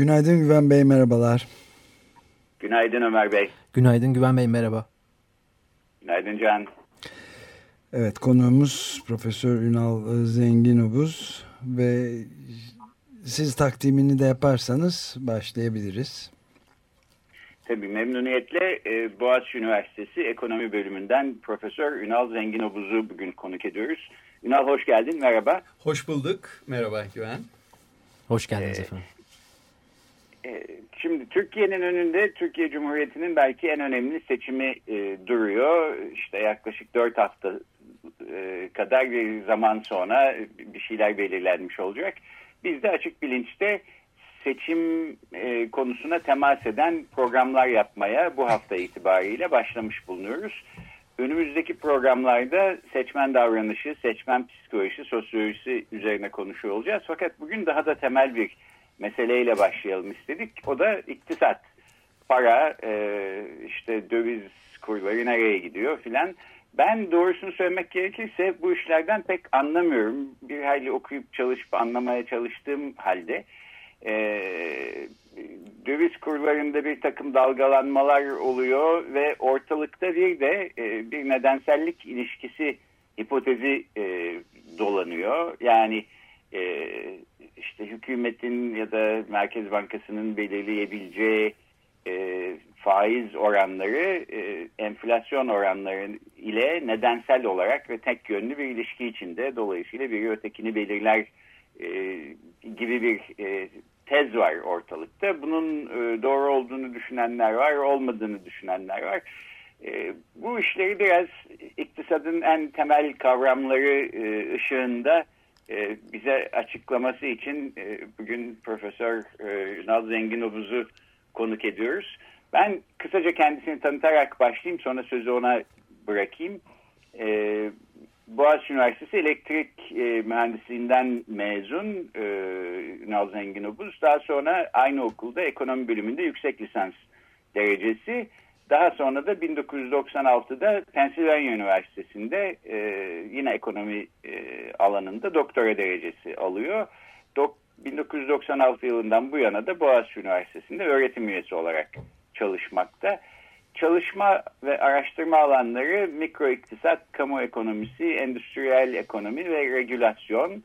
Günaydın Güven Bey, merhabalar. Günaydın Ömer Bey. Günaydın Güven Bey, merhaba. Günaydın Can. Evet, konuğumuz Profesör Ünal Zenginobuz ve siz takdimini de yaparsanız başlayabiliriz. Tabii memnuniyetle e, Boğaziçi Üniversitesi Ekonomi Bölümünden Profesör Ünal Zenginobuz'u bugün konuk ediyoruz. Ünal hoş geldin, merhaba. Hoş bulduk, merhaba Güven. Hoş geldiniz ee, efendim. E, şimdi Türkiye'nin önünde Türkiye Cumhuriyeti'nin belki en önemli seçimi e, duruyor. İşte yaklaşık dört hafta e, kadar bir zaman sonra bir şeyler belirlenmiş olacak. Biz de açık bilinçte seçim e, konusuna temas eden programlar yapmaya bu hafta itibariyle başlamış bulunuyoruz. Önümüzdeki programlarda seçmen davranışı, seçmen psikolojisi, sosyolojisi üzerine konuşuyor olacağız. Fakat bugün daha da temel bir meseleyle başlayalım istedik. O da iktisat. Para, e, işte döviz kurları nereye gidiyor filan. Ben doğrusunu söylemek gerekirse bu işlerden pek anlamıyorum. Bir hayli okuyup çalışıp anlamaya çalıştığım halde e, döviz kurlarında bir takım dalgalanmalar oluyor ve ortalıkta bir de e, bir nedensellik ilişkisi hipotezi e, dolanıyor. Yani e, işte hükümetin ya da Merkez Bankası'nın belirleyebileceği e, faiz oranları e, enflasyon oranları ile nedensel olarak ve tek yönlü bir ilişki içinde dolayısıyla biri ötekini belirler e, gibi bir e, tez var ortalıkta. Bunun e, doğru olduğunu düşünenler var, olmadığını düşünenler var. E, bu işleri biraz iktisadın en temel kavramları e, ışığında e, bize açıklaması için e, bugün Profesör e, Ünal Zenginovuz'u konuk ediyoruz. Ben kısaca kendisini tanıtarak başlayayım sonra sözü ona bırakayım. E, Boğaziçi Üniversitesi elektrik e, mühendisliğinden mezun e, Ünal Zenginobuz. Daha sonra aynı okulda ekonomi bölümünde yüksek lisans derecesi. Daha sonra da 1996'da Pennsylvania Üniversitesi'nde e, yine ekonomi e, alanında doktora derecesi alıyor. Dok 1996 yılından bu yana da Boğaziçi Üniversitesi'nde öğretim üyesi olarak çalışmakta. Çalışma ve araştırma alanları mikro iktisat, kamu ekonomisi, endüstriyel ekonomi ve regülasyon.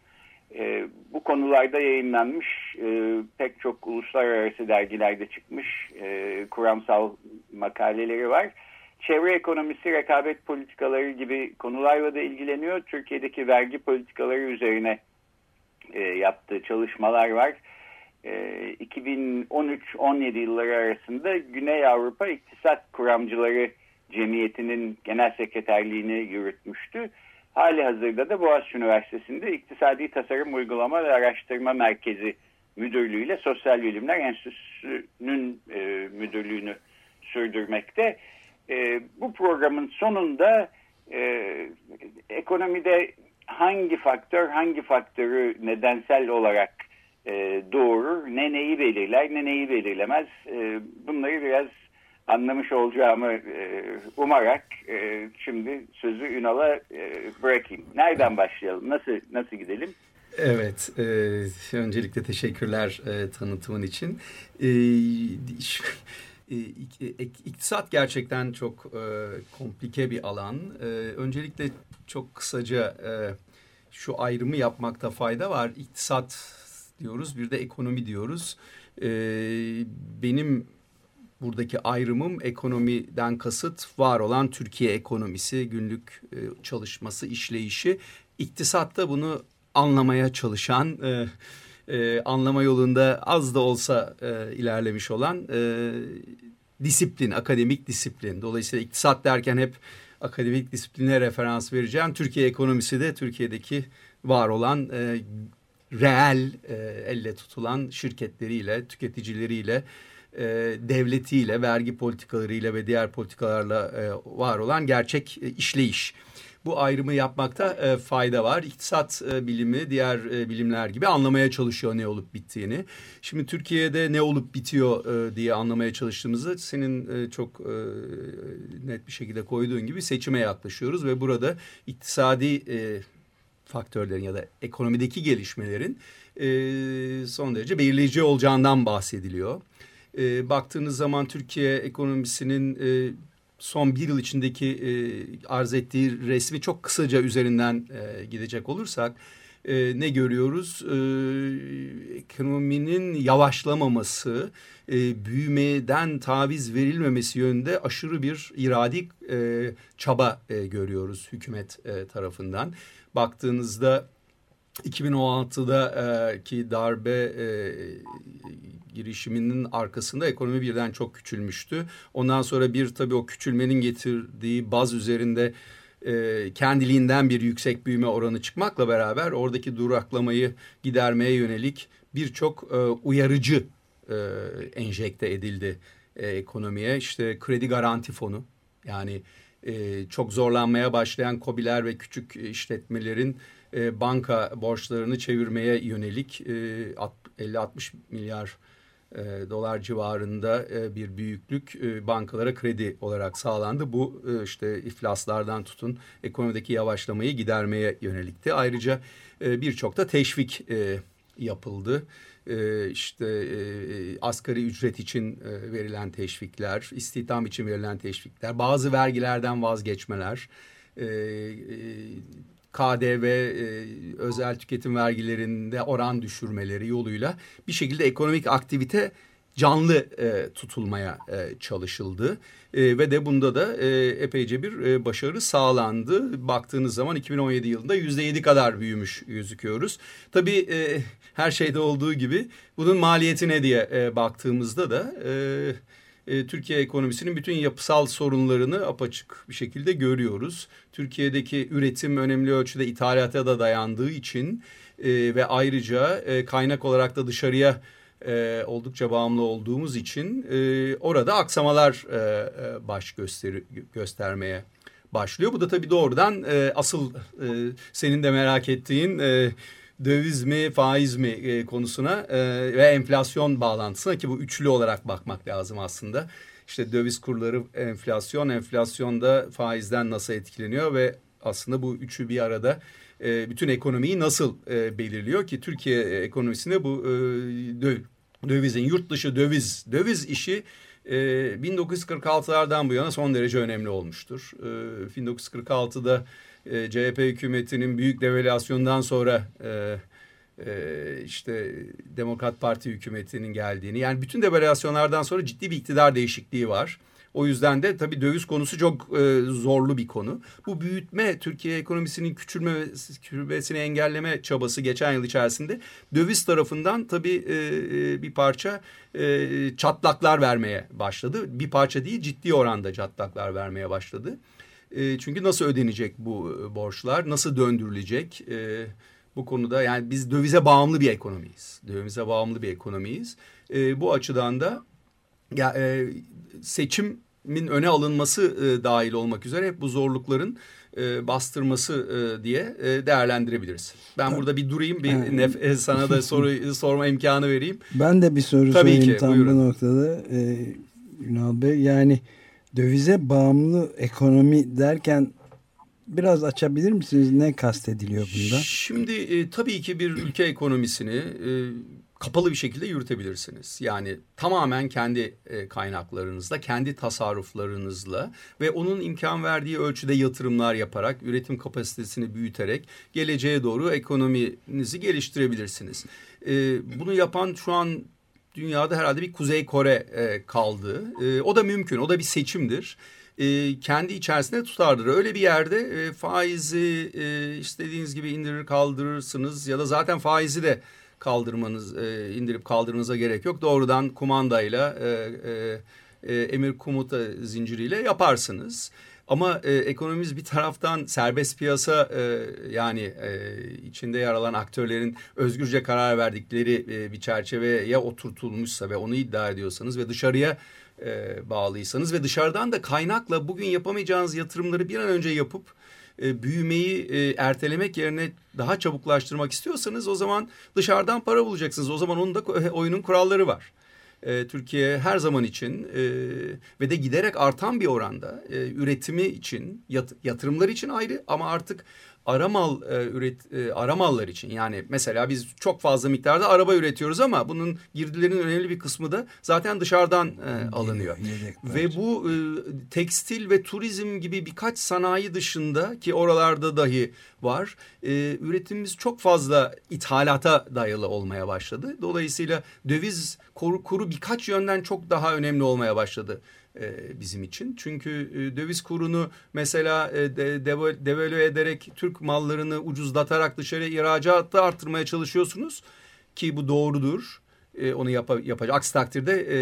E, bu konularda yayınlanmış e, pek çok uluslararası dergilerde çıkmış e, kuramsal makaleleri var. Çevre ekonomisi, rekabet politikaları gibi konularla da ilgileniyor. Türkiye'deki vergi politikaları üzerine e, yaptığı çalışmalar var. 2013-17 ee, yılları arasında Güney Avrupa İktisat Kuramcıları Cemiyeti'nin genel sekreterliğini yürütmüş,tü Hali hazırda da Boğaziçi Üniversitesi'nde İktisadi Tasarım Uygulama ve Araştırma Merkezi Müdürlüğü ile Sosyal Bilimler Enstitüsü'nün e, müdürlüğünü sürdürmekte. E, bu programın sonunda e, ekonomide hangi faktör hangi faktörü nedensel olarak e, doğurur. Ne neyi belirler ne neyi belirlemez. E, bunları biraz anlamış olacağımı e, umarak e, şimdi sözü Ünal'a e, bırakayım. Nereden başlayalım? Nasıl nasıl gidelim? Evet, e, öncelikle teşekkürler e, tanıtımın için. E, şu, e, İktisat gerçekten çok e, komplike bir alan. E, öncelikle çok kısaca e, şu ayrımı yapmakta fayda var. İktisat diyoruz bir de ekonomi diyoruz. E, benim buradaki ayrımım ekonomiden kasıt var olan Türkiye ekonomisi, günlük e, çalışması, işleyişi. İktisatta bunu anlamaya çalışan, e, e, anlama yolunda az da olsa e, ilerlemiş olan disiplin, akademik disiplin. Dolayısıyla iktisat derken hep akademik disipline referans vereceğim. Türkiye ekonomisi de Türkiye'deki var olan reel elle tutulan şirketleriyle, tüketicileriyle, e, devletiyle, vergi politikalarıyla ve diğer politikalarla e, var olan gerçek e, işleyiş. Bu ayrımı yapmakta e, fayda var. İktisat e, bilimi diğer e, bilimler gibi anlamaya çalışıyor ne olup bittiğini. Şimdi Türkiye'de ne olup bitiyor e, diye anlamaya çalıştığımızda senin e, çok e, net bir şekilde koyduğun gibi seçime yaklaşıyoruz ve burada iktisadi e, faktörlerin ya da ekonomideki gelişmelerin e, son derece belirleyici olacağından bahsediliyor. E, baktığınız zaman Türkiye ekonomisinin e, son bir yıl içindeki e, arz ettiği resmi çok kısaca üzerinden e, gidecek olursak e, ne görüyoruz? E, ekonominin yavaşlamaması, e, büyümeden taviz verilmemesi yönünde aşırı bir iradi e, çaba e, görüyoruz hükümet e, tarafından. Baktığınızda 2016'da ki darbe e, girişiminin arkasında ekonomi birden çok küçülmüştü. Ondan sonra bir tabii o küçülmenin getirdiği baz üzerinde e, kendiliğinden bir yüksek büyüme oranı çıkmakla beraber oradaki duraklamayı gidermeye yönelik birçok e, uyarıcı e, enjekte edildi e, ekonomiye. İşte kredi garanti fonu yani e, çok zorlanmaya başlayan kobiler ve küçük işletmelerin e, banka borçlarını çevirmeye yönelik e, 50-60 milyar e, dolar civarında e, bir büyüklük e, bankalara kredi olarak sağlandı. Bu işte iflaslardan tutun ekonomideki yavaşlamayı gidermeye yönelikti. Ayrıca birçok da teşvik yapıldı. E, işte asgari ücret için verilen teşvikler, istihdam için verilen teşvikler, bazı vergilerden vazgeçmeler, KDV e, özel tüketim vergilerinde oran düşürmeleri yoluyla bir şekilde ekonomik aktivite canlı e, tutulmaya e, çalışıldı e, ve de bunda da e, epeyce bir e, başarı sağlandı. Baktığınız zaman 2017 yılında yüzde yedi kadar büyümüş gözüküyoruz. Tabii e, her şeyde olduğu gibi bunun maliyeti ne diye e, baktığımızda da e, e, Türkiye ekonomisinin bütün yapısal sorunlarını apaçık bir şekilde görüyoruz. Türkiye'deki üretim önemli ölçüde ithalata da dayandığı için e, ve ayrıca e, kaynak olarak da dışarıya e, oldukça bağımlı olduğumuz için e, orada aksamalar e, e, baş gösteri, göstermeye başlıyor. Bu da tabii doğrudan e, asıl e, senin de merak ettiğin e, döviz mi faiz mi e, konusuna e, ve enflasyon bağlantısına ki bu üçlü olarak bakmak lazım aslında. İşte döviz kurları enflasyon, enflasyonda faizden nasıl etkileniyor ve aslında bu üçü bir arada e, bütün ekonomiyi nasıl e, belirliyor ki Türkiye ekonomisinde bu e, döv, dövizin yurt dışı döviz döviz işi e, 1946'lardan bu yana son derece önemli olmuştur. E, 1946'da e, CHP hükümetinin büyük devalüasyondan sonra e, e, işte Demokrat Parti hükümetinin geldiğini yani bütün devalüasyonlardan sonra ciddi bir iktidar değişikliği var. O yüzden de tabii döviz konusu çok e, zorlu bir konu. Bu büyütme Türkiye ekonomisinin küçülmesini engelleme çabası geçen yıl içerisinde döviz tarafından tabii e, e, bir parça e, çatlaklar vermeye başladı. Bir parça değil ciddi oranda çatlaklar vermeye başladı. E, çünkü nasıl ödenecek bu e, borçlar? Nasıl döndürülecek? E, bu konuda yani biz dövize bağımlı bir ekonomiyiz. Dövize bağımlı bir ekonomiyiz. E, bu açıdan da ya, e, seçimin öne alınması e, dahil olmak üzere hep bu zorlukların e, bastırması e, diye e, değerlendirebiliriz. Ben burada bir durayım, bir nef e, sana da soru sorma imkanı vereyim. Ben de bir soru Tabii sorayım ki, tam buyurun. bu noktada. E, Ünal Bey yani dövize bağımlı ekonomi derken biraz açabilir misiniz? Ne kastediliyor bunda? Şimdi e, tabii ki bir ülke ekonomisini e, kapalı bir şekilde yürütebilirsiniz. Yani tamamen kendi e, kaynaklarınızla, kendi tasarruflarınızla ve onun imkan verdiği ölçüde yatırımlar yaparak, üretim kapasitesini büyüterek geleceğe doğru ekonominizi geliştirebilirsiniz. E, bunu yapan şu an dünyada herhalde bir Kuzey Kore e, kaldı. O da mümkün, o da bir seçimdir. Kendi içerisinde tutardır. Öyle bir yerde faizi istediğiniz gibi indirir kaldırırsınız ya da zaten faizi de kaldırmanız, e, indirip kaldırmanıza gerek yok. Doğrudan kumandayla, e, e, e, emir komuta zinciriyle yaparsınız. Ama e, ekonomimiz bir taraftan serbest piyasa e, yani e, içinde yer alan aktörlerin özgürce karar verdikleri e, bir çerçeveye oturtulmuşsa ve onu iddia ediyorsanız ve dışarıya e, bağlıysanız ve dışarıdan da kaynakla bugün yapamayacağınız yatırımları bir an önce yapıp e, büyümeyi e, ertelemek yerine daha çabuklaştırmak istiyorsanız o zaman dışarıdan para bulacaksınız. O zaman onun da oyunun kuralları var. E, Türkiye her zaman için e, ve de giderek artan bir oranda e, üretimi için yat, yatırımlar için ayrı ama artık aramal e, üret e, aramallar için yani mesela biz çok fazla miktarda araba üretiyoruz ama bunun girdilerin önemli bir kısmı da zaten dışarıdan e, alınıyor. ve bu e, tekstil ve turizm gibi birkaç sanayi dışında ki oralarda dahi var. E, üretimimiz çok fazla ithalata dayalı olmaya başladı. Dolayısıyla döviz kuru, kuru birkaç yönden çok daha önemli olmaya başladı bizim için. Çünkü e, döviz kurunu mesela e, devalüe ederek Türk mallarını ucuzlatarak dışarı ihracatı arttırmaya çalışıyorsunuz ki bu doğrudur. E, onu yap yapacak. Aksi takdirde e,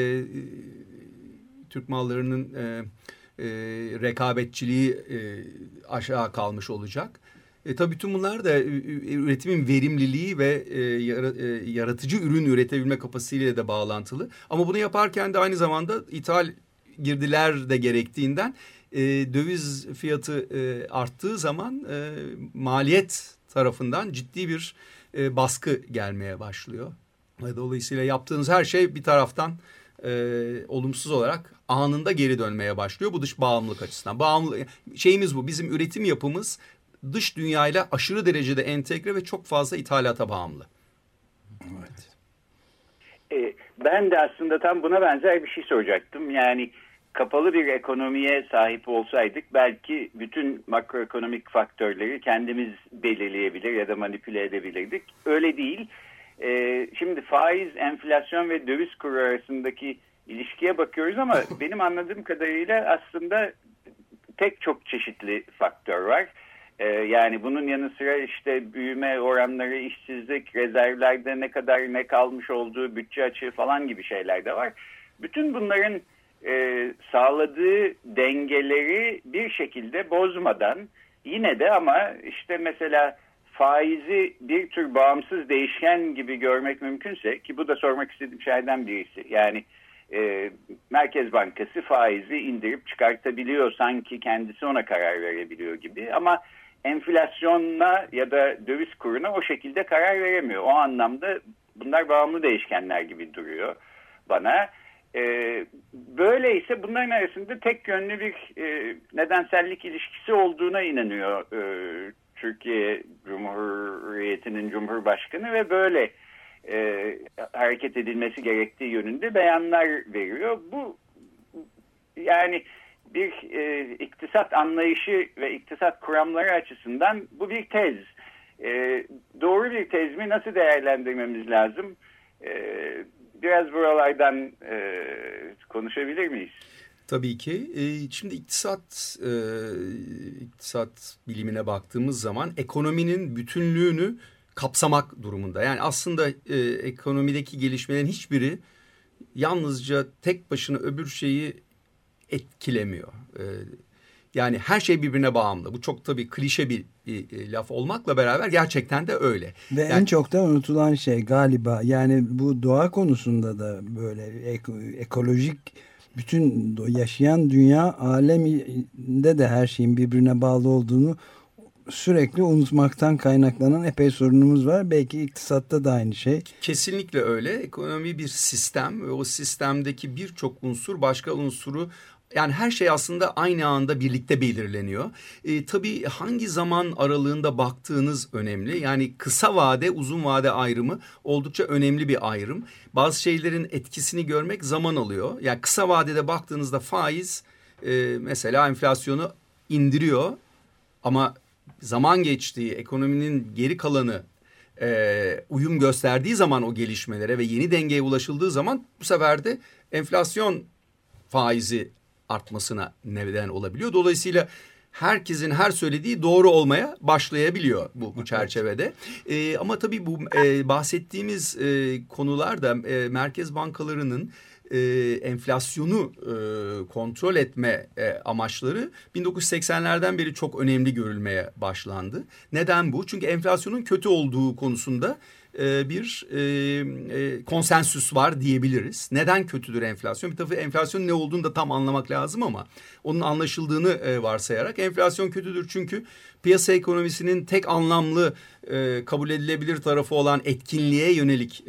Türk mallarının e, e, rekabetçiliği e, aşağı kalmış olacak. E, tabii bütün bunlar da üretimin verimliliği ve e, yaratıcı ürün üretebilme kapasitesiyle de bağlantılı. Ama bunu yaparken de aynı zamanda ithal girdiler de gerektiğinden e, döviz fiyatı e, arttığı zaman e, maliyet tarafından ciddi bir e, baskı gelmeye başlıyor. Ve dolayısıyla yaptığınız her şey bir taraftan e, olumsuz olarak anında geri dönmeye başlıyor. Bu dış bağımlılık açısından. Bağımlı şeyimiz bu. Bizim üretim yapımız dış dünyayla aşırı derecede entegre ve çok fazla ithalata bağımlı. Evet. E, ben de aslında tam buna benzer bir şey soracaktım. Yani kapalı bir ekonomiye sahip olsaydık belki bütün makroekonomik faktörleri kendimiz belirleyebilir ya da manipüle edebilirdik. Öyle değil. Ee, şimdi faiz, enflasyon ve döviz kuru arasındaki ilişkiye bakıyoruz ama benim anladığım kadarıyla aslında pek çok çeşitli faktör var. Ee, yani bunun yanı sıra işte büyüme oranları, işsizlik, rezervlerde ne kadar ne kalmış olduğu, bütçe açığı falan gibi şeyler de var. Bütün bunların e, sağladığı dengeleri bir şekilde bozmadan yine de ama işte mesela faizi bir tür bağımsız değişken gibi görmek mümkünse ki bu da sormak istediğim şeyden birisi. Yani e, Merkez Bankası faizi indirip çıkartabiliyor sanki kendisi ona karar verebiliyor gibi ama enflasyonla ya da döviz kuruna o şekilde karar veremiyor. O anlamda bunlar bağımlı değişkenler gibi duruyor bana. E, böyleyse bunların arasında tek yönlü bir e, nedensellik ilişkisi olduğuna inanıyor e, Türkiye Cumhuriyeti'nin Cumhurbaşkanı ve böyle e, hareket edilmesi gerektiği yönünde beyanlar veriyor. Bu yani bir e, iktisat anlayışı ve iktisat kuramları açısından bu bir tez. E, doğru bir tez mi nasıl değerlendirmemiz lazım? E, biraz buralardan e, konuşabilir miyiz? Tabii ki. E, şimdi iktisat e, iktisat bilimine baktığımız zaman ekonominin bütünlüğünü kapsamak durumunda. Yani aslında e, ekonomideki gelişmelerin hiçbiri yalnızca tek başına öbür şeyi etkilemiyor. E, yani her şey birbirine bağımlı. Bu çok tabii klişe bir, bir, bir laf olmakla beraber gerçekten de öyle. Ve yani, en çok da unutulan şey galiba yani bu doğa konusunda da böyle ek, ekolojik bütün yaşayan dünya aleminde de her şeyin birbirine bağlı olduğunu sürekli unutmaktan kaynaklanan epey sorunumuz var. Belki iktisatta da aynı şey. Kesinlikle öyle. Ekonomi bir sistem ve o sistemdeki birçok unsur başka unsuru yani her şey aslında aynı anda birlikte belirleniyor. E, tabii hangi zaman aralığında baktığınız önemli. Yani kısa vade uzun vade ayrımı oldukça önemli bir ayrım. Bazı şeylerin etkisini görmek zaman alıyor. Yani kısa vadede baktığınızda faiz e, mesela enflasyonu indiriyor. Ama zaman geçtiği ekonominin geri kalanı e, uyum gösterdiği zaman o gelişmelere ve yeni dengeye ulaşıldığı zaman bu sefer de enflasyon faizi artmasına neden olabiliyor. Dolayısıyla herkesin her söylediği doğru olmaya başlayabiliyor bu, bu çerçevede. E, ama tabii bu e, bahsettiğimiz e, konularda e, merkez bankalarının e, enflasyonu e, kontrol etme e, amaçları 1980'lerden beri çok önemli görülmeye başlandı. Neden bu? Çünkü enflasyonun kötü olduğu konusunda e, bir e, e, konsensüs var diyebiliriz. Neden kötüdür enflasyon? Bir tabii enflasyon ne olduğunu da tam anlamak lazım ama onun anlaşıldığını varsayarak enflasyon kötüdür çünkü piyasa ekonomisinin tek anlamlı kabul edilebilir tarafı olan etkinliğe yönelik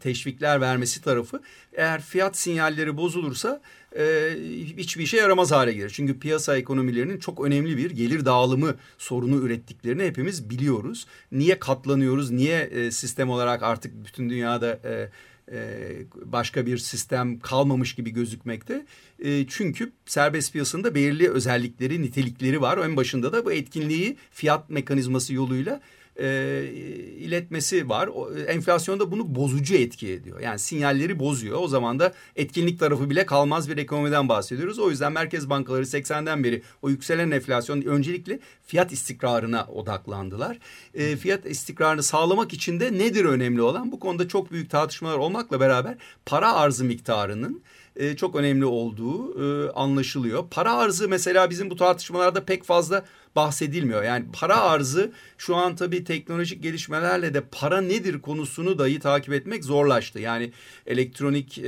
teşvikler vermesi tarafı eğer fiyat sinyalleri bozulursa e, hiçbir işe yaramaz hale gelir. Çünkü piyasa ekonomilerinin çok önemli bir gelir dağılımı sorunu ürettiklerini hepimiz biliyoruz. Niye katlanıyoruz? Niye e, sistem olarak artık bütün dünyada e, e, başka bir sistem kalmamış gibi gözükmekte. E, çünkü serbest piyasında belirli özellikleri, nitelikleri var. En başında da bu etkinliği fiyat mekanizması yoluyla e, iletmesi var. O, enflasyonda bunu bozucu etki ediyor. Yani sinyalleri bozuyor. O zaman da etkinlik tarafı bile kalmaz bir ekonomiden bahsediyoruz. O yüzden merkez bankaları 80'den beri o yükselen enflasyon öncelikle fiyat istikrarına odaklandılar. E, fiyat istikrarını sağlamak için de nedir önemli olan? Bu konuda çok büyük tartışmalar olmakla beraber para arzı miktarının e, çok önemli olduğu e, anlaşılıyor. Para arzı mesela bizim bu tartışmalarda pek fazla bahsedilmiyor. Yani para arzı şu an tabii teknolojik gelişmelerle de para nedir konusunu dahi takip etmek zorlaştı. Yani elektronik e,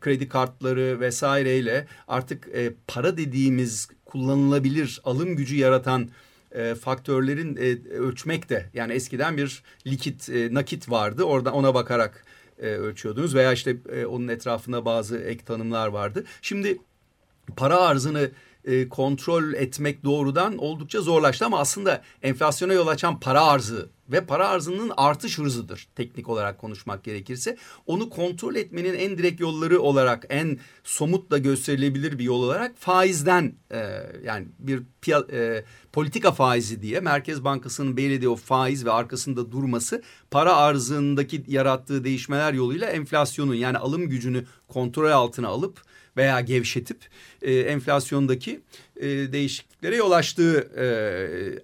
kredi kartları vesaireyle artık e, para dediğimiz kullanılabilir alım gücü yaratan e, faktörlerin e, ölçmek de yani eskiden bir likit e, nakit vardı orada ona bakarak e, ölçüyordunuz veya işte e, onun etrafında bazı ek tanımlar vardı. Şimdi para arzını e, kontrol etmek doğrudan oldukça zorlaştı ama aslında enflasyona yol açan para arzı ve para arzının artış hızıdır teknik olarak konuşmak gerekirse. Onu kontrol etmenin en direkt yolları olarak en somut da gösterilebilir bir yol olarak faizden e, yani bir e, politika faizi diye Merkez Bankası'nın belirlediği o faiz ve arkasında durması para arzındaki yarattığı değişmeler yoluyla enflasyonun yani alım gücünü kontrol altına alıp veya gevşetip e, enflasyondaki e, değişikliklere yol açtığı e,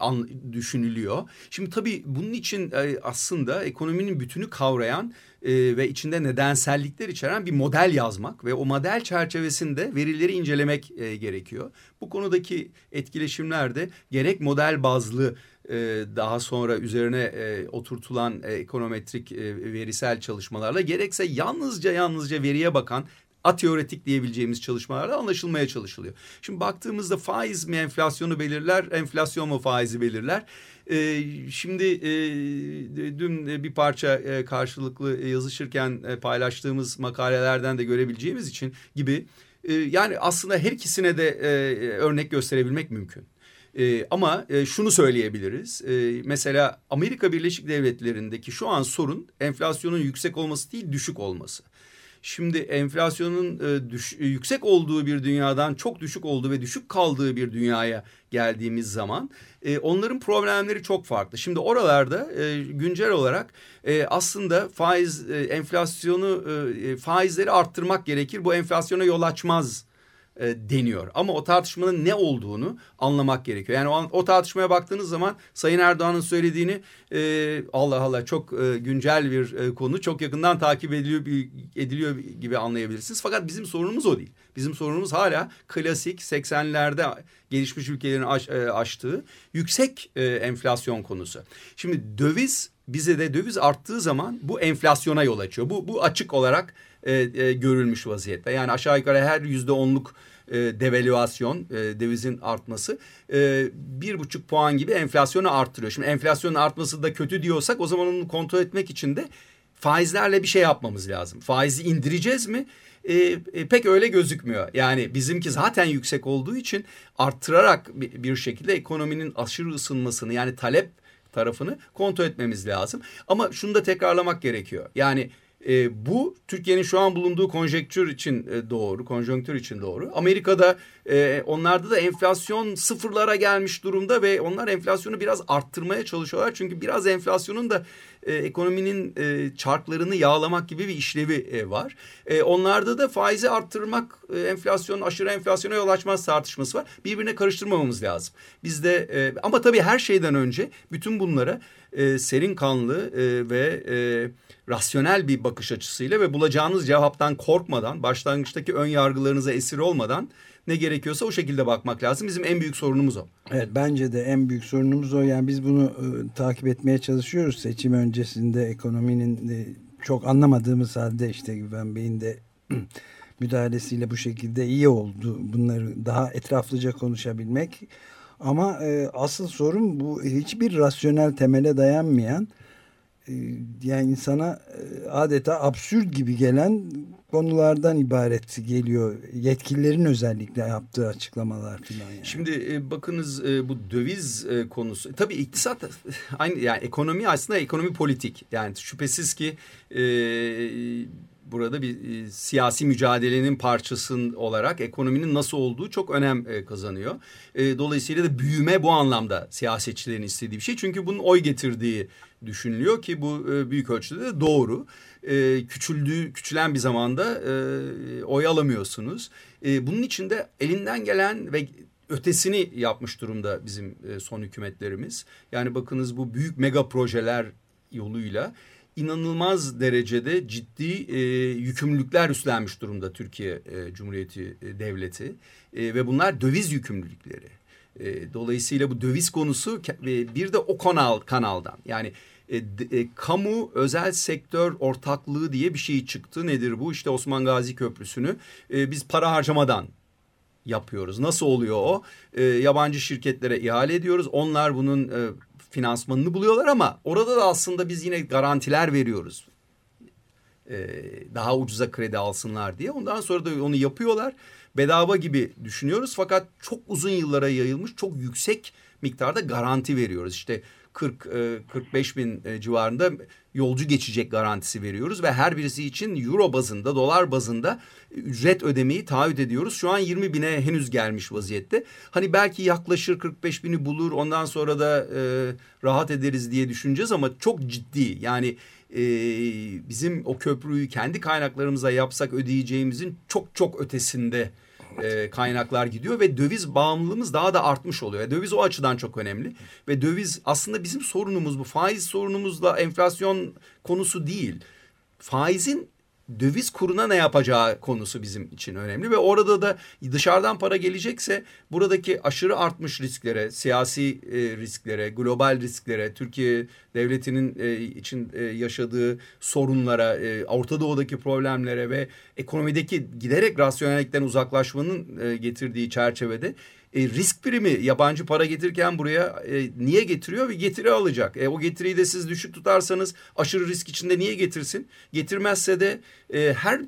an, düşünülüyor. Şimdi tabii bunun için e, aslında ekonominin bütünü kavrayan e, ve içinde nedensellikler içeren bir model yazmak ve o model çerçevesinde verileri incelemek e, gerekiyor. Bu konudaki etkileşimlerde gerek model bazlı e, daha sonra üzerine e, oturtulan e, ekonometrik verisel çalışmalarla gerekse yalnızca yalnızca veriye bakan ateoretik diyebileceğimiz çalışmalarda anlaşılmaya çalışılıyor. Şimdi baktığımızda faiz mi enflasyonu belirler, enflasyon mu faizi belirler? Ee, şimdi e, dün bir parça e, karşılıklı yazışırken e, paylaştığımız makalelerden de görebileceğimiz için gibi e, yani aslında her ikisine de e, örnek gösterebilmek mümkün. E, ama e, şunu söyleyebiliriz. E, mesela Amerika Birleşik Devletleri'ndeki şu an sorun enflasyonun yüksek olması değil düşük olması. Şimdi enflasyonun e, düş, e, yüksek olduğu bir dünyadan çok düşük olduğu ve düşük kaldığı bir dünyaya geldiğimiz zaman e, onların problemleri çok farklı. Şimdi oralarda e, güncel olarak e, aslında faiz e, enflasyonu e, faizleri arttırmak gerekir. Bu enflasyona yol açmaz e, deniyor. Ama o tartışmanın ne olduğunu anlamak gerekiyor. Yani o, o tartışmaya baktığınız zaman Sayın Erdoğan'ın söylediğini e, Allah Allah çok e, güncel bir e, konu çok yakından takip ediliyor ediliyor gibi anlayabilirsiniz. Fakat bizim sorunumuz o değil. Bizim sorunumuz hala klasik 80'lerde gelişmiş ülkelerin aş, e, aştığı yüksek e, enflasyon konusu. Şimdi döviz bize de döviz arttığı zaman bu enflasyona yol açıyor. Bu, bu açık olarak e, e, görülmüş vaziyette. Yani aşağı yukarı her yüzde onluk e, devalüasyon, e, dövizin artması e, bir buçuk puan gibi enflasyonu arttırıyor. Şimdi enflasyonun artması da kötü diyorsak o zaman onu kontrol etmek için de faizlerle bir şey yapmamız lazım. Faizi indireceğiz mi? E, e, pek öyle gözükmüyor. Yani bizimki zaten yüksek olduğu için arttırarak bir, bir şekilde ekonominin aşırı ısınmasını yani talep tarafını kontrol etmemiz lazım. Ama şunu da tekrarlamak gerekiyor. Yani e, bu Türkiye'nin şu an bulunduğu konjektür için e, doğru, konjonktür için doğru. Amerika'da e, onlarda da enflasyon sıfırlara gelmiş durumda ve onlar enflasyonu biraz arttırmaya çalışıyorlar. Çünkü biraz enflasyonun da e, ekonominin e, çarklarını yağlamak gibi bir işlevi e, var. E, onlarda da faizi arttırmak e, enflasyon aşırı enflasyona yol açmaz tartışması var. Birbirine karıştırmamamız lazım. Bizde e, ama tabii her şeyden önce bütün bunlara e, serin kanlı e, ve e, rasyonel bir bakış açısıyla ve bulacağınız cevaptan korkmadan, başlangıçtaki ön yargılarınıza esir olmadan ne gerekiyorsa o şekilde bakmak lazım. Bizim en büyük sorunumuz o. Evet bence de en büyük sorunumuz o. Yani biz bunu e, takip etmeye çalışıyoruz. Seçim öncesinde ekonominin e, çok anlamadığımız halde işte Güven Bey'in de müdahalesiyle bu şekilde iyi oldu. Bunları daha etraflıca konuşabilmek. Ama e, asıl sorun bu hiçbir rasyonel temele dayanmayan yani insana e, adeta absürt gibi gelen konulardan ibaret geliyor. Yetkililerin özellikle yaptığı açıklamalar falan. Yani. Şimdi e, bakınız e, bu döviz e, konusu. Tabii iktisat aynı yani ekonomi aslında ekonomi politik. Yani şüphesiz ki e, burada bir e, siyasi mücadelenin parçası olarak ekonominin nasıl olduğu çok önem e, kazanıyor. E, dolayısıyla da büyüme bu anlamda siyasetçilerin istediği bir şey. Çünkü bunun oy getirdiği düşünülüyor ki bu e, büyük ölçüde de doğru. E, küçüldüğü, küçülen bir zamanda e, oy alamıyorsunuz. E, bunun için de elinden gelen ve ötesini yapmış durumda bizim e, son hükümetlerimiz. Yani bakınız bu büyük mega projeler yoluyla inanılmaz derecede ciddi e, yükümlülükler üstlenmiş durumda Türkiye e, Cumhuriyeti e, Devleti e, ve bunlar döviz yükümlülükleri. E, dolayısıyla bu döviz konusu e, bir de o kanal kanaldan yani e, e, kamu özel sektör ortaklığı diye bir şey çıktı. Nedir bu? İşte Osman Gazi Köprüsü'nü e, biz para harcamadan yapıyoruz. Nasıl oluyor o? E, yabancı şirketlere ihale ediyoruz. Onlar bunun e, finansmanını buluyorlar ama orada da aslında biz yine garantiler veriyoruz. Ee, daha ucuza kredi alsınlar diye. Ondan sonra da onu yapıyorlar. Bedava gibi düşünüyoruz fakat çok uzun yıllara yayılmış çok yüksek miktarda garanti veriyoruz. İşte 40-45 e, bin e, civarında yolcu geçecek garantisi veriyoruz ve her birisi için euro bazında, dolar bazında ücret ödemeyi taahhüt ediyoruz. Şu an 20 bine henüz gelmiş vaziyette. Hani belki yaklaşır 45 bini bulur ondan sonra da e, rahat ederiz diye düşüneceğiz ama çok ciddi yani e, bizim o köprüyü kendi kaynaklarımıza yapsak ödeyeceğimizin çok çok ötesinde e, kaynaklar gidiyor ve döviz bağımlılığımız daha da artmış oluyor. Döviz o açıdan çok önemli ve döviz aslında bizim sorunumuz bu faiz sorunumuzla enflasyon konusu değil. Faizin döviz kuruna ne yapacağı konusu bizim için önemli ve orada da dışarıdan para gelecekse buradaki aşırı artmış risklere, siyasi e, risklere, global risklere, Türkiye devletinin e, için e, yaşadığı sorunlara, Orta Doğu'daki problemlere ve ekonomideki giderek rasyonellikten uzaklaşmanın getirdiği çerçevede e, risk primi yabancı para getirirken buraya e, niye getiriyor ve getiri alacak. E, o getiriyi de siz düşük tutarsanız aşırı risk içinde niye getirsin? Getirmezse de e, her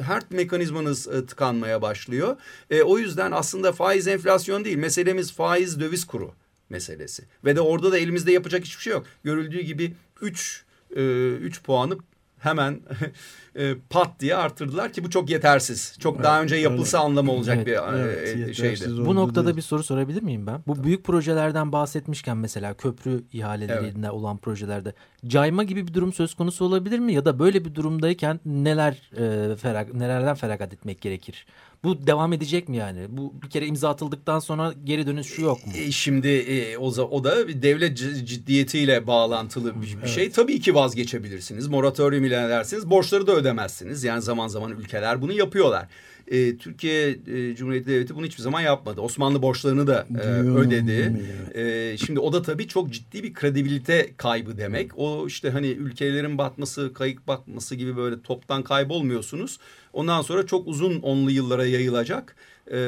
her mekanizmanız e, tıkanmaya başlıyor. E, o yüzden aslında faiz enflasyon değil meselemiz faiz döviz kuru meselesi. Ve de orada da elimizde yapacak hiçbir şey yok. Görüldüğü gibi 3 3 e, puanı hemen e, pat diye artırdılar ki bu çok yetersiz. Çok evet, daha önce yapılsa evet. anlamı olacak evet, bir evet, e, şeydi. Bu noktada değil. bir soru sorabilir miyim ben? Bu büyük projelerden bahsetmişken mesela köprü ihalelerinde evet. olan projelerde cayma gibi bir durum söz konusu olabilir mi? Ya da böyle bir durumdayken neler e, ferag, nelerden feragat etmek gerekir? Bu devam edecek mi yani? Bu bir kere imza atıldıktan sonra geri dönüşü yok mu? E, şimdi e, o, o da devlet ciddiyetiyle bağlantılı bir, bir şey. Evet. Tabii ki vazgeçebilirsiniz. Moratorium ilan edersiniz. Borçları da ödemezsiniz. Yani zaman zaman ülkeler bunu yapıyorlar. E, Türkiye e, Cumhuriyeti Devleti bunu hiçbir zaman yapmadı. Osmanlı borçlarını da e, ödedi. E, şimdi o da tabii çok ciddi bir kredibilite kaybı demek. O işte hani ülkelerin batması, kayık batması gibi böyle toptan kaybolmuyorsunuz. Ondan sonra çok uzun onlu yıllara yayılacak e,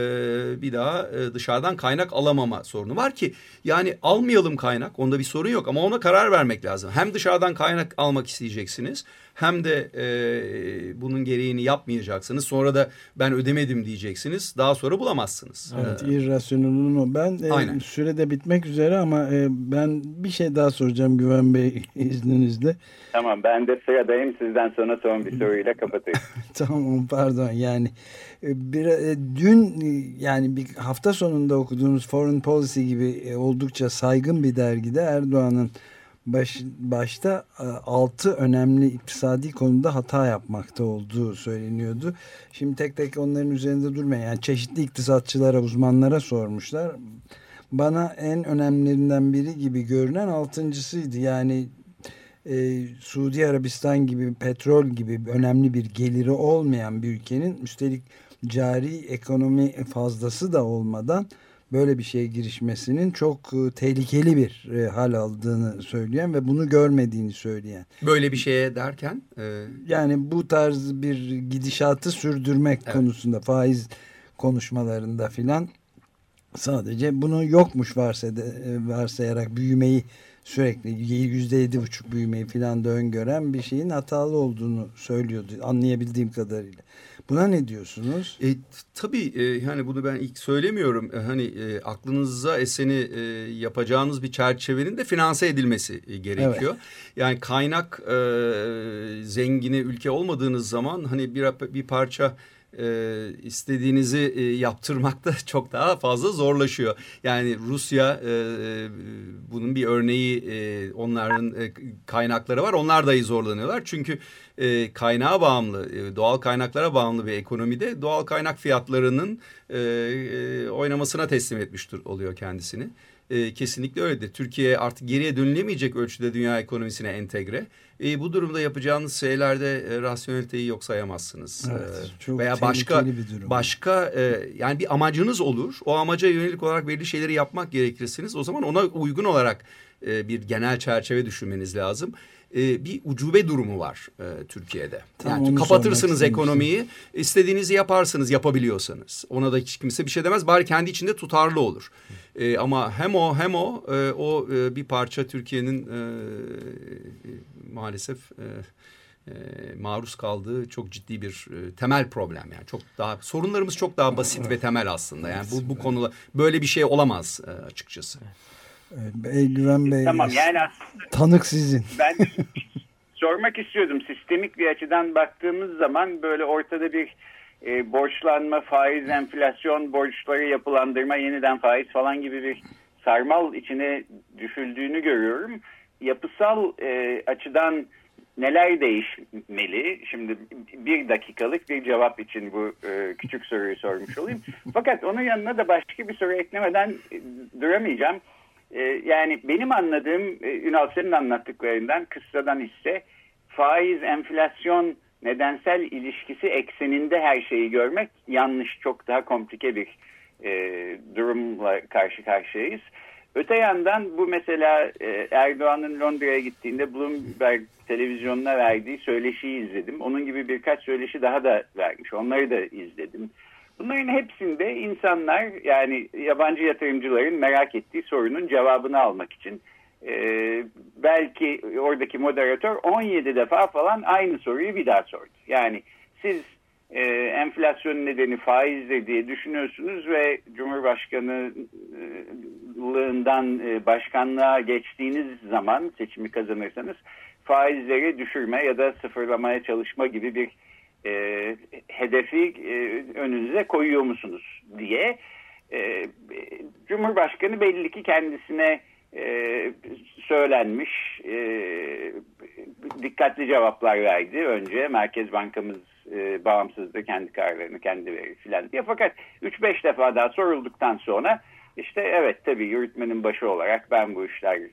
bir daha e, dışarıdan kaynak alamama sorunu var ki yani almayalım kaynak onda bir sorun yok ama ona karar vermek lazım. Hem dışarıdan kaynak almak isteyeceksiniz hem de e, bunun gereğini yapmayacaksınız. Sonra da ben ödemedim diyeceksiniz. Daha sonra bulamazsınız. Evet, ee, irrasyonelin o. Ben e, aynen. sürede bitmek üzere ama e, ben bir şey daha soracağım Güven Bey izninizle. Tamam ben de sıradayım. Sizden sonra son bir soruyla kapatayım. tamam pardon yani e, bir, e, dün e, yani bir hafta sonunda okuduğunuz Foreign Policy gibi oldukça saygın bir dergide Erdoğan'ın baş, başta altı önemli iktisadi konuda hata yapmakta olduğu söyleniyordu. Şimdi tek tek onların üzerinde durmayan yani çeşitli iktisatçılara, uzmanlara sormuşlar. Bana en önemlilerinden biri gibi görünen altıncısıydı. Yani e, Suudi Arabistan gibi petrol gibi önemli bir geliri olmayan bir ülkenin üstelik cari ekonomi fazlası da olmadan böyle bir şeye girişmesinin çok e, tehlikeli bir e, hal aldığını söyleyen ve bunu görmediğini söyleyen. Böyle bir şeye derken? E... Yani bu tarz bir gidişatı sürdürmek evet. konusunda faiz konuşmalarında filan sadece bunu yokmuş varsa e, varsayarak büyümeyi sürekli yüzde yedi buçuk büyümeyi filan da öngören bir şeyin hatalı olduğunu söylüyordu anlayabildiğim kadarıyla. Buna ne diyorsunuz? E, tabii e, yani bunu ben ilk söylemiyorum. E, hani e, aklınıza eseni e, yapacağınız bir çerçevenin de finanse edilmesi e, gerekiyor. Evet. Yani kaynak e, zengini ülke olmadığınız zaman hani bir bir parça e, istediğinizi e, yaptırmakta çok daha fazla zorlaşıyor. Yani Rusya e, e, bunun bir örneği e, onların e, kaynakları var. Onlar dahi zorlanıyorlar. Çünkü e, kaynağa bağımlı, e, doğal kaynaklara bağımlı bir ekonomide doğal kaynak fiyatlarının e, e, oynamasına teslim etmiş oluyor kendisini. E, kesinlikle öyledir. Türkiye artık geriye dönülemeyecek ölçüde dünya ekonomisine entegre. E, bu durumda yapacağınız şeylerde e, rasyoneliteyi yok sayamazsınız. Evet, e, çok Veya başka başka e, yani bir amacınız olur. O amaca yönelik olarak belli şeyleri yapmak gerekirsiniz. O zaman ona uygun olarak e, bir genel çerçeve düşünmeniz lazım e, bir ucube durumu var e, Türkiye'de. Tam yani kapatırsınız ekonomiyi, istediğinizi yaparsınız yapabiliyorsanız. Ona da hiç kimse bir şey demez. Bari kendi içinde tutarlı olur. E, ama hem o hem o e, o e, bir parça Türkiye'nin e, maalesef e, e, maruz kaldığı çok ciddi bir e, temel problem yani çok daha sorunlarımız çok daha basit evet. ve temel aslında yani bu bu konuda böyle bir şey olamaz e, açıkçası. Evet. Bey Güven Bey. Tamam yani tanık sizin. Ben sormak istiyordum. Sistemik bir açıdan baktığımız zaman böyle ortada bir e, borçlanma, faiz, enflasyon, borçları yapılandırma, yeniden faiz falan gibi bir sarmal içine düşüldüğünü görüyorum. Yapısal e, açıdan neler değişmeli? Şimdi bir dakikalık bir cevap için bu e, küçük soruyu sormuş olayım. Fakat onun yanına da başka bir soru eklemeden e, duramayacağım. E, yani benim anladığım e, Ünal senin anlattıklarından kıssadan hisse faiz, enflasyon, nedensel ilişkisi ekseninde her şeyi görmek yanlış, çok daha komplike bir e, durumla karşı karşıyayız. Öte yandan bu mesela e, Erdoğan'ın Londra'ya gittiğinde Bloomberg televizyonuna verdiği söyleşiyi izledim. Onun gibi birkaç söyleşi daha da vermiş. Onları da izledim. Bunların hepsinde insanlar yani yabancı yatırımcıların merak ettiği sorunun cevabını almak için e, belki oradaki moderatör 17 defa falan aynı soruyu bir daha sordu. Yani siz e, enflasyonun nedeni faizdir diye düşünüyorsunuz ve Cumhurbaşkanılığından e, başkanlığa geçtiğiniz zaman seçimi kazanırsanız faizleri düşürme ya da sıfırlamaya çalışma gibi bir e, hedefi e, önünüze koyuyor musunuz diye e, Cumhurbaşkanı belli ki kendisine e, söylenmiş e, dikkatli cevaplar verdi. Önce Merkez Bankamız e, bağımsızdır kendi kararlarını kendi verir filan diye. Fakat 3-5 defa daha sorulduktan sonra işte evet tabii yürütmenin başı olarak ben bu işler e,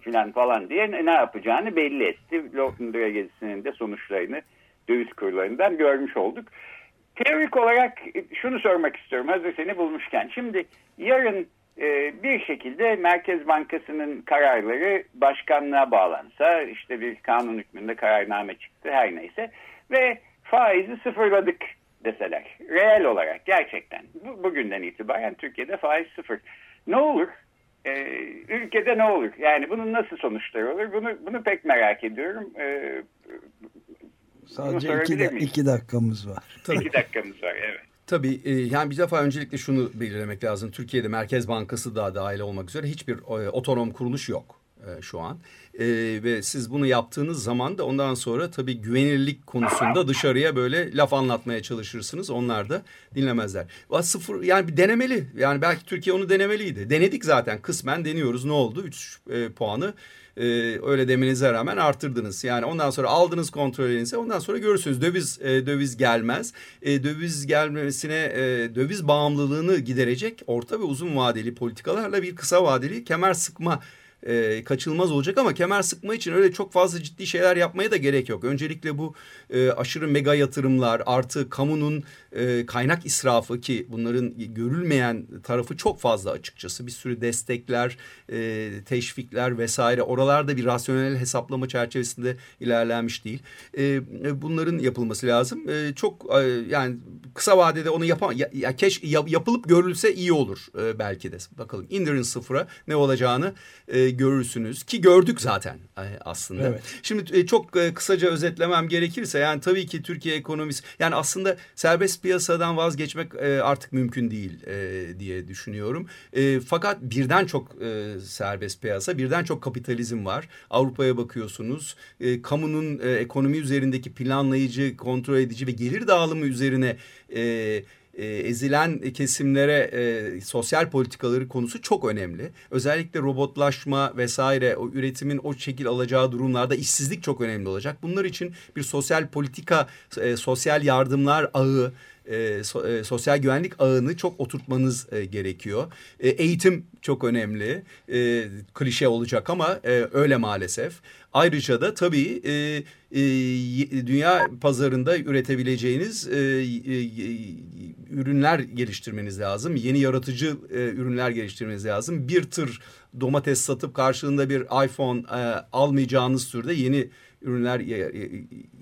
filan falan diye ne yapacağını belli etti. Londra gezisinin de sonuçlarını döviz kurlarından görmüş olduk. Teorik olarak şunu sormak istiyorum hazır seni bulmuşken. Şimdi yarın e, bir şekilde Merkez Bankası'nın kararları başkanlığa bağlansa işte bir kanun hükmünde kararname çıktı her neyse ve faizi sıfırladık deseler. Reel olarak gerçekten bu, bugünden itibaren Türkiye'de faiz sıfır. Ne olur? Ee, ülkede ne olur? Yani bunun nasıl sonuçları olur? Bunu bunu pek merak ediyorum. Ee, Sadece iki, da, iki dakikamız var. Tabii. İki dakikamız var evet. Tabii e, yani bir defa öncelikle şunu belirlemek lazım. Türkiye'de Merkez Bankası da dahil olmak üzere hiçbir e, otonom kuruluş yok e, şu an. E, ve siz bunu yaptığınız zaman da ondan sonra tabii güvenilirlik konusunda dışarıya böyle laf anlatmaya çalışırsınız. Onlar da dinlemezler. Sıfır yani bir denemeli. Yani belki Türkiye onu denemeliydi. Denedik zaten kısmen deniyoruz. Ne oldu? Üç e, puanı e, öyle demenize rağmen arttırdınız. Yani ondan sonra aldınız kontrol elinize ondan sonra görürsünüz döviz e, döviz gelmez. E, döviz gelmesine e, döviz bağımlılığını giderecek orta ve uzun vadeli politikalarla bir kısa vadeli kemer sıkma e, kaçılmaz olacak ama kemer sıkma için öyle çok fazla ciddi şeyler yapmaya da gerek yok. Öncelikle bu e, aşırı mega yatırımlar artı kamunun e, kaynak israfı ki bunların görülmeyen tarafı çok fazla açıkçası. Bir sürü destekler, e, teşvikler vesaire oralarda bir rasyonel hesaplama çerçevesinde ilerlenmiş değil. E, e bunların yapılması lazım. E, çok e, yani kısa vadede onu yapan ya, ya keş yap, yapılıp görülse iyi olur e, belki de. Bakalım indirin sıfıra ne olacağını e, görürsünüz ki gördük zaten e, aslında. Evet. Şimdi e, çok e, kısaca özetlemem gerekirse yani tabii ki Türkiye ekonomisi yani aslında serbest piyasadan vazgeçmek artık mümkün değil diye düşünüyorum. Fakat birden çok serbest piyasa, birden çok kapitalizm var. Avrupa'ya bakıyorsunuz. Kamunun ekonomi üzerindeki planlayıcı, kontrol edici ve gelir dağılımı üzerine e, e, ezilen kesimlere e, sosyal politikaları konusu çok önemli. Özellikle robotlaşma vesaire o üretimin o şekil alacağı durumlarda işsizlik çok önemli olacak. Bunlar için bir sosyal politika, e, sosyal yardımlar ağı e, so, e, sosyal güvenlik ağını çok oturtmanız e, gerekiyor. E, eğitim çok önemli. E, klişe olacak ama e, öyle maalesef. Ayrıca da tabii e, e, dünya pazarında üretebileceğiniz e, e, ürünler geliştirmeniz lazım. Yeni yaratıcı e, ürünler geliştirmeniz lazım. Bir tır domates satıp karşılığında bir iPhone e, almayacağınız türde yeni ürünler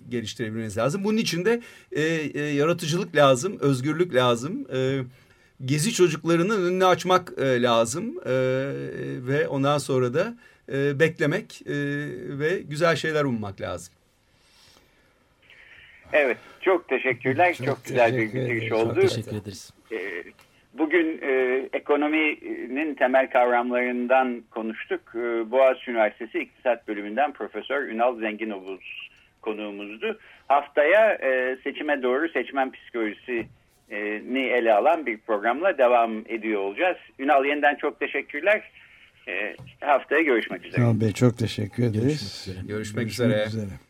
geliştirebilmeniz lazım. Bunun için de e, e, yaratıcılık lazım, özgürlük lazım. E, gezi çocuklarının önünü açmak e, lazım e, ve ondan sonra da e, beklemek e, ve güzel şeyler ummak lazım. Evet, çok teşekkürler. Çok, çok güzel bir bitiriş oldu. Çok teşekkür ederiz. E, bugün e, ekonominin temel kavramlarından konuştuk. E, Boğaziçi Üniversitesi İktisat Bölümünden Profesör Ünal Zenginovuz konuğumuzdu. Haftaya e, seçime doğru seçmen psikolojisini ele alan bir programla devam ediyor olacağız. Ünal yeniden çok teşekkürler. E, haftaya görüşmek üzere. Ünal Bey çok teşekkür ederiz. Görüşmek üzere. Görüşmek, görüşmek üzere.